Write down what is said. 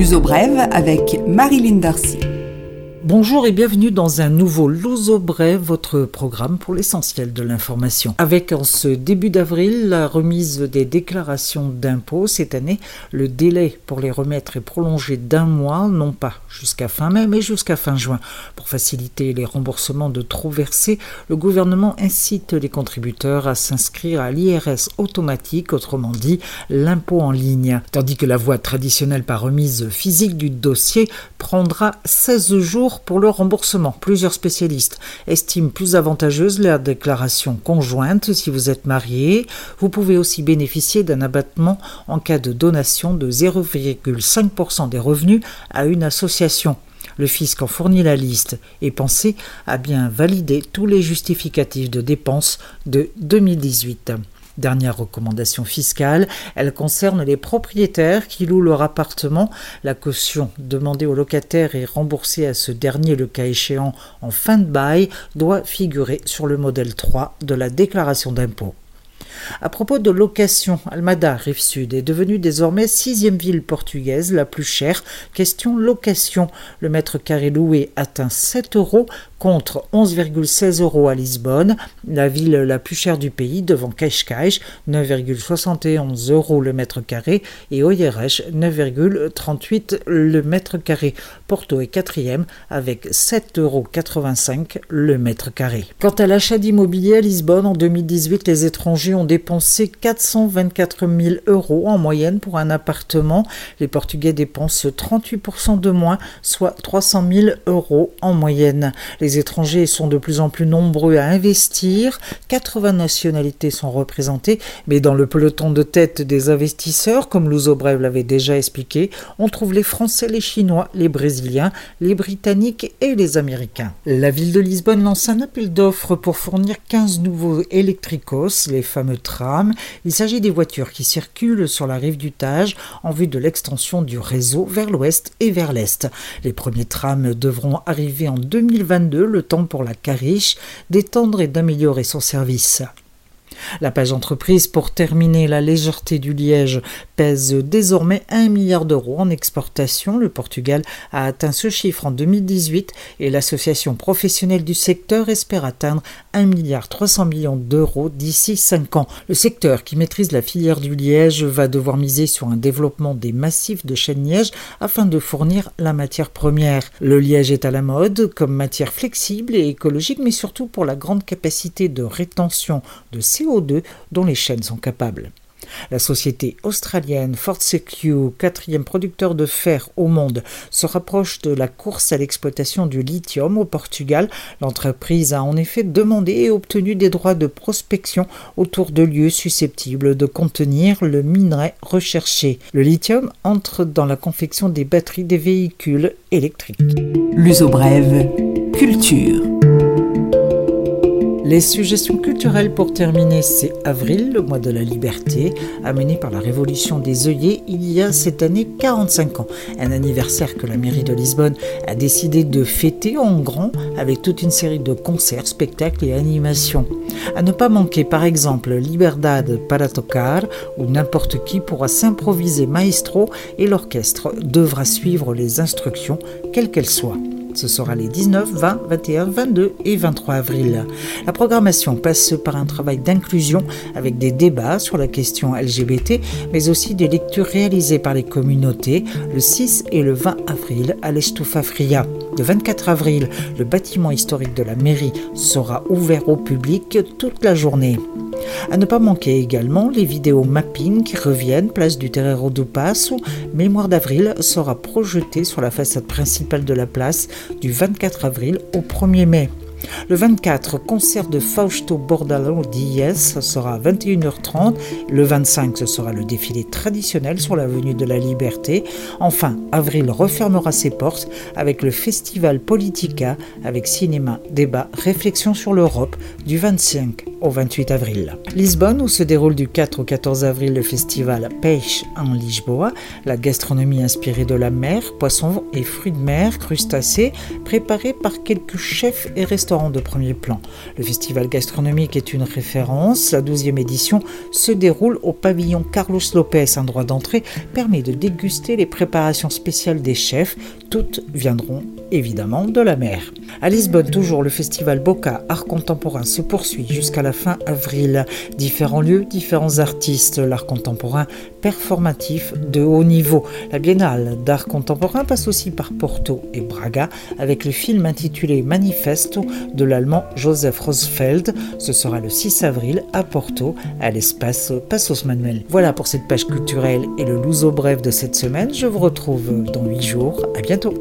L'uso brève avec Marilyn Darcy. Bonjour et bienvenue dans un nouveau Luso Brève, votre programme pour l'essentiel de l'information. Avec en ce début d'avril la remise des déclarations d'impôts, cette année, le délai pour les remettre est prolongé d'un mois, non pas jusqu'à fin mai, mais jusqu'à fin juin. Pour faciliter les remboursements de trop versés, le gouvernement incite les contributeurs à s'inscrire à l'IRS automatique, autrement dit l'impôt en ligne, tandis que la voie traditionnelle par remise physique du dossier prendra 16 jours pour le remboursement. Plusieurs spécialistes estiment plus avantageuse la déclaration conjointe si vous êtes marié. Vous pouvez aussi bénéficier d'un abattement en cas de donation de 0,5% des revenus à une association. Le fisc en fournit la liste et pensez à bien valider tous les justificatifs de dépenses de 2018. Dernière recommandation fiscale, elle concerne les propriétaires qui louent leur appartement. La caution demandée au locataire et remboursée à ce dernier le cas échéant en fin de bail doit figurer sur le modèle 3 de la déclaration d'impôt. À propos de location, Almada, rive sud, est devenue désormais sixième ville portugaise la plus chère. Question location. Le mètre carré loué atteint 7 euros contre 11,16 euros à Lisbonne, la ville la plus chère du pays, devant Cascais, 9,71 euros le mètre carré, et Oyeresh, 9,38 le mètre carré. Porto est quatrième avec 7,85 euros le mètre carré. Quant à l'achat d'immobilier à Lisbonne, en 2018, les étrangers ont dépensé 424 000 euros en moyenne pour un appartement. Les Portugais dépensent 38% de moins, soit 300 000 euros en moyenne. Les étrangers sont de plus en plus nombreux à investir. 80 nationalités sont représentées, mais dans le peloton de tête des investisseurs, comme Louzo Brev l'avait déjà expliqué, on trouve les Français, les Chinois, les Brésiliens, les Britanniques et les Américains. La ville de Lisbonne lance un appel d'offres pour fournir 15 nouveaux électricos, les fameux trams. Il s'agit des voitures qui circulent sur la rive du Tage en vue de l'extension du réseau vers l'ouest et vers l'est. Les premiers trams devront arriver en 2022 le temps pour la Cariche d'étendre et d'améliorer son service. La page entreprise, pour terminer, la légèreté du liège pèse désormais 1 milliard d'euros en exportation. Le Portugal a atteint ce chiffre en 2018 et l'association professionnelle du secteur espère atteindre 1 milliard 300 millions d'euros d'ici 5 ans. Le secteur qui maîtrise la filière du liège va devoir miser sur un développement des massifs de chêne liège afin de fournir la matière première. Le liège est à la mode comme matière flexible et écologique mais surtout pour la grande capacité de rétention de CO2 dont les chaînes sont capables. La société australienne Fortescue, quatrième producteur de fer au monde, se rapproche de la course à l'exploitation du lithium au Portugal. L'entreprise a en effet demandé et obtenu des droits de prospection autour de lieux susceptibles de contenir le minerai recherché. Le lithium entre dans la confection des batteries des véhicules électriques. L'uso brève, culture. Les suggestions culturelles pour terminer, c'est avril, le mois de la liberté, amené par la révolution des œillets il y a cette année 45 ans. Un anniversaire que la mairie de Lisbonne a décidé de fêter en grand avec toute une série de concerts, spectacles et animations. À ne pas manquer par exemple Liberdade para tocar où n'importe qui pourra s'improviser maestro et l'orchestre devra suivre les instructions quelles qu'elles soient. Ce sera les 19, 20, 21, 22 et 23 avril. La programmation passe par un travail d'inclusion avec des débats sur la question LGBT, mais aussi des lectures réalisées par les communautés le 6 et le 20 avril à l'Estufa Fria. Le 24 avril, le bâtiment historique de la mairie sera ouvert au public toute la journée. À ne pas manquer également les vidéos mapping qui reviennent place du Terreiro do Passo. Mémoire d'avril sera projetée sur la façade principale de la place du 24 avril au 1er mai. Le 24, concert de Fausto Bordalo Diez, sera à 21h30. Le 25, ce sera le défilé traditionnel sur l'avenue de la Liberté. Enfin, avril refermera ses portes avec le festival Politica, avec cinéma, débat, réflexion sur l'Europe du 25 au 28 avril. Lisbonne, où se déroule du 4 au 14 avril le festival Peixe en Lisboa, la gastronomie inspirée de la mer, poissons et fruits de mer, crustacés, préparés par quelques chefs et restaurants de premier plan. Le festival gastronomique est une référence. La 12e édition se déroule au pavillon Carlos Lopez. Un droit d'entrée permet de déguster les préparations spéciales des chefs. Toutes viendront évidemment de la mer. À Lisbonne, toujours, le festival Boca Art Contemporain se poursuit jusqu'à la fin avril. Différents lieux, différents artistes, l'art contemporain performatif de haut niveau. La Biennale d'art contemporain passe aussi par Porto et Braga avec le film intitulé Manifesto de l'allemand Joseph Rosfeld. Ce sera le 6 avril à Porto, à l'espace Passos Manuel. Voilà pour cette page culturelle et le Louzo bref de cette semaine. Je vous retrouve dans 8 jours. À bientôt.